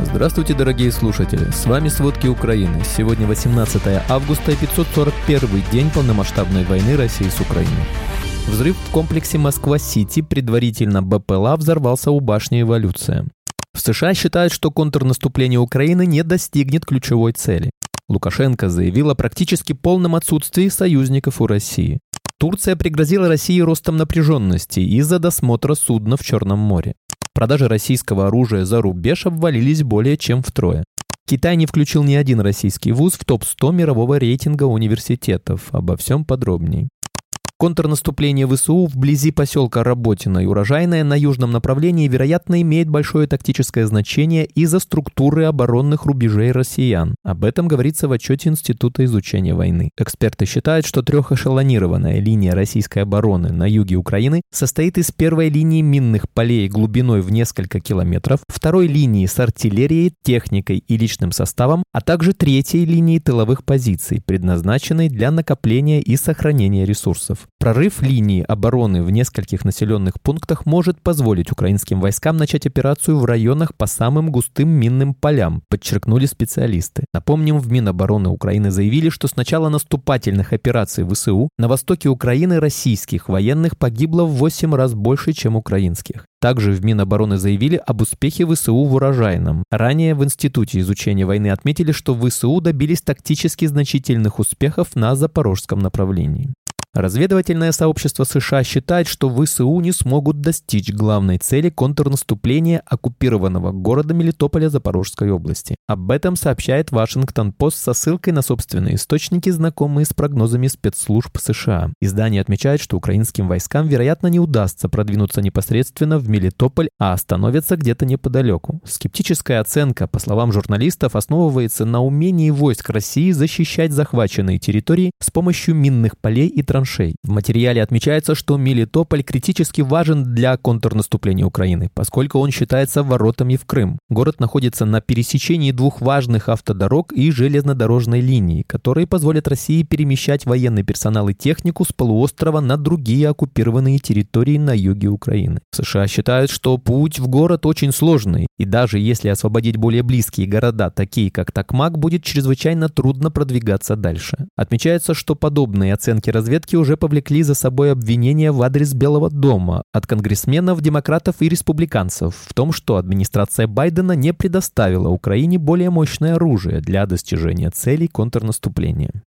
Здравствуйте, дорогие слушатели! С вами «Сводки Украины». Сегодня 18 августа и 541 день полномасштабной войны России с Украиной. Взрыв в комплексе Москва-Сити, предварительно БПЛА, взорвался у башни «Эволюция». В США считают, что контрнаступление Украины не достигнет ключевой цели. Лукашенко заявил о практически полном отсутствии союзников у России. Турция пригрозила России ростом напряженности из-за досмотра судна в Черном море. Продажи российского оружия за рубеж обвалились более чем втрое. Китай не включил ни один российский вуз в топ-100 мирового рейтинга университетов. Обо всем подробнее. Контрнаступление ВСУ вблизи поселка Работино и Урожайное на южном направлении, вероятно, имеет большое тактическое значение из-за структуры оборонных рубежей россиян. Об этом говорится в отчете Института изучения войны. Эксперты считают, что трехэшелонированная линия российской обороны на юге Украины состоит из первой линии минных полей глубиной в несколько километров, второй линии с артиллерией, техникой и личным составом, а также третьей линии тыловых позиций, предназначенной для накопления и сохранения ресурсов. Прорыв линии обороны в нескольких населенных пунктах может позволить украинским войскам начать операцию в районах по самым густым минным полям, подчеркнули специалисты. Напомним, в Минобороны Украины заявили, что с начала наступательных операций ВСУ на востоке Украины российских военных погибло в 8 раз больше, чем украинских. Также в Минобороны заявили об успехе ВСУ в урожайном. Ранее в Институте изучения войны отметили, что ВСУ добились тактически значительных успехов на запорожском направлении. Разведывательное сообщество США считает, что ВСУ не смогут достичь главной цели контрнаступления оккупированного города Мелитополя Запорожской области. Об этом сообщает Вашингтон-Пост со ссылкой на собственные источники, знакомые с прогнозами спецслужб США. Издание отмечает, что украинским войскам, вероятно, не удастся продвинуться непосредственно в Мелитополь, а остановятся где-то неподалеку. Скептическая оценка, по словам журналистов, основывается на умении войск России защищать захваченные территории с помощью минных полей и транспорта траншей. В материале отмечается, что Мелитополь критически важен для контрнаступления Украины, поскольку он считается воротами в Крым. Город находится на пересечении двух важных автодорог и железнодорожной линии, которые позволят России перемещать военный персонал и технику с полуострова на другие оккупированные территории на юге Украины. США считают, что путь в город очень сложный, и даже если освободить более близкие города, такие как Такмак, будет чрезвычайно трудно продвигаться дальше. Отмечается, что подобные оценки разведки Демократы уже повлекли за собой обвинения в адрес Белого дома от конгрессменов, демократов и республиканцев в том, что администрация Байдена не предоставила Украине более мощное оружие для достижения целей контрнаступления.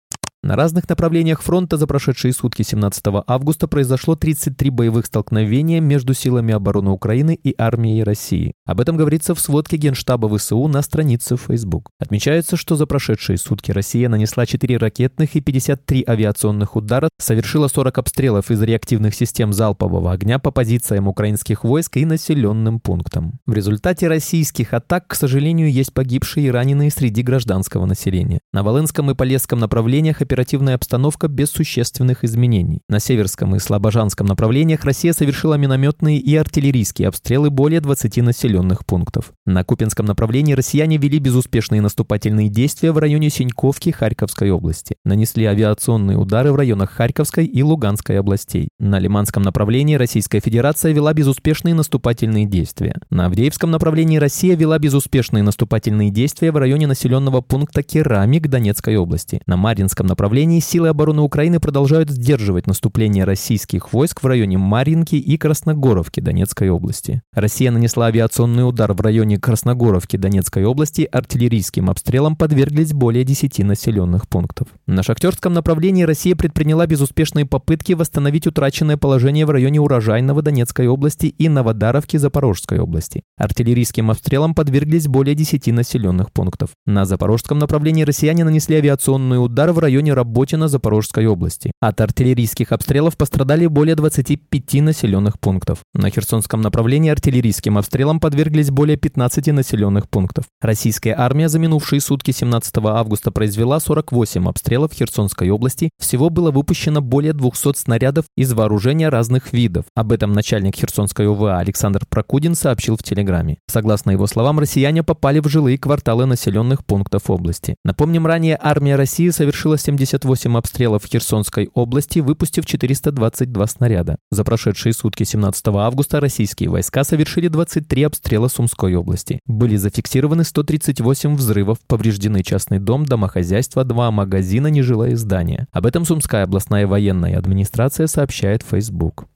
На разных направлениях фронта за прошедшие сутки 17 августа произошло 33 боевых столкновения между силами обороны Украины и армией России. Об этом говорится в сводке Генштаба ВСУ на странице Facebook. Отмечается, что за прошедшие сутки Россия нанесла 4 ракетных и 53 авиационных удара, совершила 40 обстрелов из реактивных систем залпового огня по позициям украинских войск и населенным пунктам. В результате российских атак, к сожалению, есть погибшие и раненые среди гражданского населения. На Волынском и Полесском направлениях оперативно оперативная обстановка без существенных изменений. На Северском и Слобожанском направлениях Россия совершила минометные и артиллерийские обстрелы более 20 населенных пунктов. На Купинском направлении россияне вели безуспешные наступательные действия в районе Синьковки Харьковской области. Нанесли авиационные удары в районах Харьковской и Луганской областей. На Лиманском направлении Российская Федерация вела безуспешные наступательные действия. На Авдеевском направлении Россия вела безуспешные наступательные действия в районе населенного пункта Керамик Донецкой области. На Маринском направлении направлении силы обороны Украины продолжают сдерживать наступление российских войск в районе Маринки и Красногоровки Донецкой области. Россия нанесла авиационный удар в районе Красногоровки Донецкой области, артиллерийским обстрелом подверглись более 10 населенных пунктов. На Шахтерском направлении Россия предприняла безуспешные попытки восстановить утраченное положение в районе Урожайного Донецкой области и Новодаровки Запорожской области. Артиллерийским обстрелом подверглись более 10 населенных пунктов. На Запорожском направлении россияне нанесли авиационный удар в районе Работино Запорожской области. От артиллерийских обстрелов пострадали более 25 населенных пунктов. На Херсонском направлении артиллерийским обстрелам подверглись более 15 населенных пунктов. Российская армия за минувшие сутки 17 августа произвела 48 обстрелов Херсонской области. Всего было выпущено более 200 снарядов из вооружения разных видов. Об этом начальник Херсонской ОВА Александр Прокудин сообщил в Телеграме. Согласно его словам, россияне попали в жилые кварталы населенных пунктов области. Напомним, ранее армия России совершила 70 378 обстрелов в Херсонской области, выпустив 422 снаряда. За прошедшие сутки 17 августа российские войска совершили 23 обстрела Сумской области. Были зафиксированы 138 взрывов, повреждены частный дом, домохозяйство, два магазина, нежилые здания. Об этом Сумская областная военная администрация сообщает в Facebook.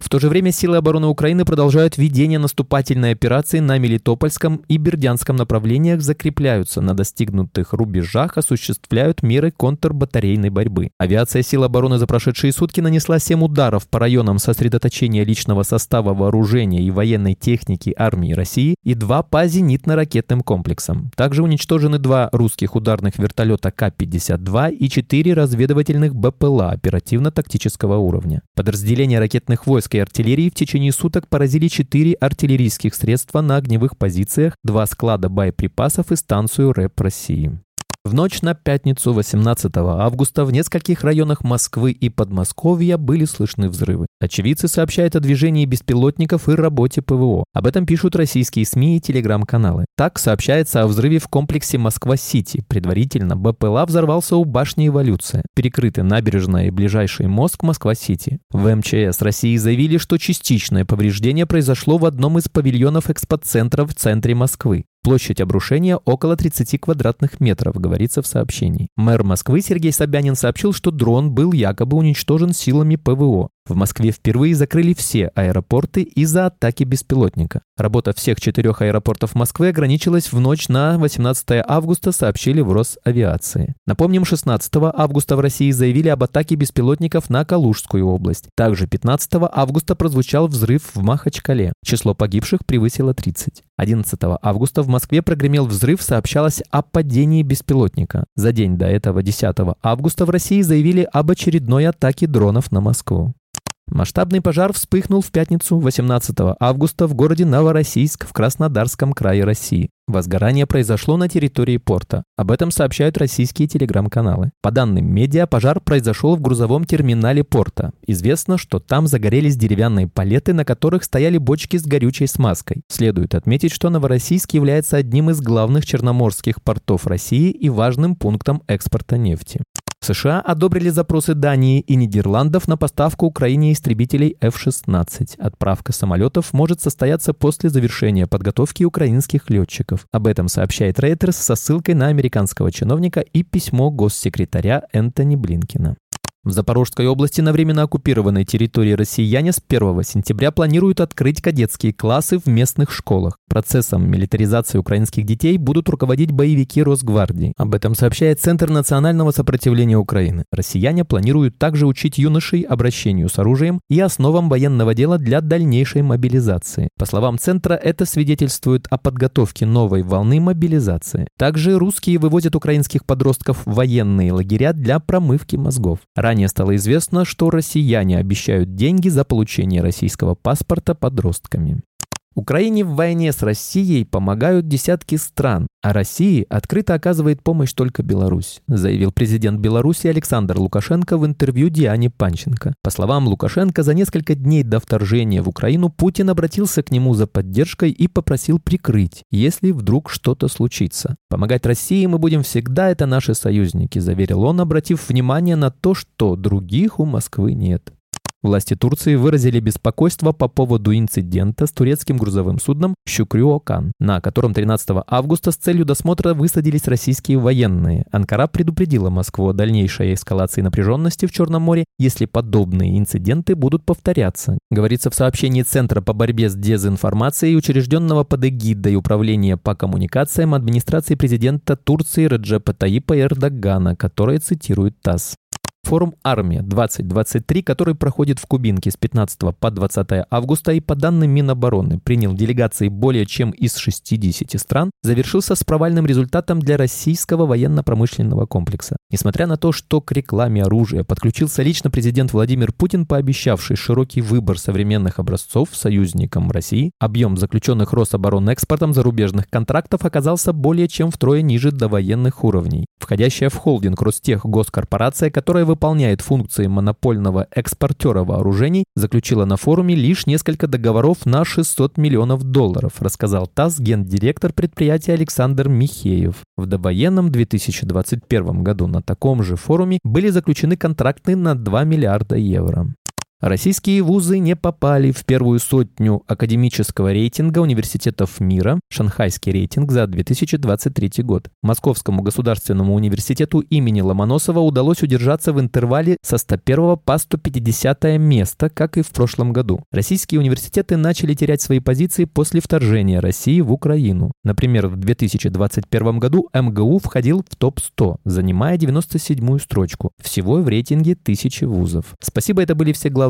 В то же время силы обороны Украины продолжают ведение наступательной операции на Мелитопольском и Бердянском направлениях, закрепляются на достигнутых рубежах, осуществляют меры контрбатарейной борьбы. Авиация сил обороны за прошедшие сутки нанесла 7 ударов по районам сосредоточения личного состава вооружения и военной техники армии России и два по зенитно-ракетным комплексам. Также уничтожены два русских ударных вертолета К-52 и четыре разведывательных БПЛА оперативно-тактического уровня. Подразделения ракетных войск российской артиллерии в течение суток поразили четыре артиллерийских средства на огневых позициях, два склада боеприпасов и станцию РЭП России. В ночь на пятницу 18 августа в нескольких районах Москвы и Подмосковья были слышны взрывы. Очевидцы сообщают о движении беспилотников и работе ПВО. Об этом пишут российские СМИ и телеграм-каналы. Так сообщается о взрыве в комплексе Москва-Сити. Предварительно БПЛА взорвался у башни Эволюция. Перекрыты набережная и ближайший мост к Москва-Сити. В МЧС России заявили, что частичное повреждение произошло в одном из павильонов экспоцентра в центре Москвы. Площадь обрушения около 30 квадратных метров, говорится в сообщении. Мэр Москвы Сергей Собянин сообщил, что дрон был якобы уничтожен силами ПВО. В Москве впервые закрыли все аэропорты из-за атаки беспилотника. Работа всех четырех аэропортов Москвы ограничилась в ночь на 18 августа, сообщили в Росавиации. Напомним, 16 августа в России заявили об атаке беспилотников на Калужскую область. Также 15 августа прозвучал взрыв в Махачкале. Число погибших превысило 30. 11 августа в Москве прогремел взрыв, сообщалось о падении беспилотника. За день до этого, 10 августа, в России заявили об очередной атаке дронов на Москву. Масштабный пожар вспыхнул в пятницу 18 августа в городе Новороссийск в Краснодарском крае России. Возгорание произошло на территории порта. Об этом сообщают российские телеграм-каналы. По данным медиа, пожар произошел в грузовом терминале порта. Известно, что там загорелись деревянные палеты, на которых стояли бочки с горючей смазкой. Следует отметить, что Новороссийск является одним из главных черноморских портов России и важным пунктом экспорта нефти. США одобрили запросы Дании и Нидерландов на поставку Украине истребителей F-16. Отправка самолетов может состояться после завершения подготовки украинских летчиков. Об этом сообщает Reuters со ссылкой на американского чиновника и письмо госсекретаря Энтони Блинкина. В Запорожской области на временно оккупированной территории россияне с 1 сентября планируют открыть кадетские классы в местных школах. Процессом милитаризации украинских детей будут руководить боевики Росгвардии. Об этом сообщает Центр национального сопротивления Украины. Россияне планируют также учить юношей обращению с оружием и основам военного дела для дальнейшей мобилизации. По словам Центра, это свидетельствует о подготовке новой волны мобилизации. Также русские вывозят украинских подростков в военные лагеря для промывки мозгов. Ранее стало известно, что россияне обещают деньги за получение российского паспорта подростками. Украине в войне с Россией помогают десятки стран, а России открыто оказывает помощь только Беларусь, заявил президент Беларуси Александр Лукашенко в интервью Диане Панченко. По словам Лукашенко, за несколько дней до вторжения в Украину Путин обратился к нему за поддержкой и попросил прикрыть, если вдруг что-то случится. «Помогать России мы будем всегда, это наши союзники», заверил он, обратив внимание на то, что других у Москвы нет. Власти Турции выразили беспокойство по поводу инцидента с турецким грузовым судном «Щукрю-Окан», на котором 13 августа с целью досмотра высадились российские военные. Анкара предупредила Москву о дальнейшей эскалации напряженности в Черном море, если подобные инциденты будут повторяться. Говорится в сообщении Центра по борьбе с дезинформацией, учрежденного под эгидой Управления по коммуникациям администрации президента Турции Реджепа Таипа Эрдогана, которое цитирует ТАСС. Форум «Армия-2023», который проходит в Кубинке с 15 по 20 августа и по данным Минобороны принял делегации более чем из 60 стран, завершился с провальным результатом для российского военно-промышленного комплекса. Несмотря на то, что к рекламе оружия подключился лично президент Владимир Путин, пообещавший широкий выбор современных образцов союзникам России, объем заключенных Рособоронэкспортом зарубежных контрактов оказался более чем втрое ниже довоенных уровней. Входящая в холдинг Ростех госкорпорация, которая выполняет функции монопольного экспортера вооружений, заключила на форуме лишь несколько договоров на 600 миллионов долларов, рассказал ТАСС гендиректор предприятия Александр Михеев. В довоенном 2021 году на таком же форуме были заключены контракты на 2 миллиарда евро. Российские вузы не попали в первую сотню академического рейтинга университетов мира, шанхайский рейтинг за 2023 год. Московскому государственному университету имени Ломоносова удалось удержаться в интервале со 101 по 150 место, как и в прошлом году. Российские университеты начали терять свои позиции после вторжения России в Украину. Например, в 2021 году МГУ входил в топ-100, занимая 97-ю строчку. Всего в рейтинге тысячи вузов. Спасибо, это были все главные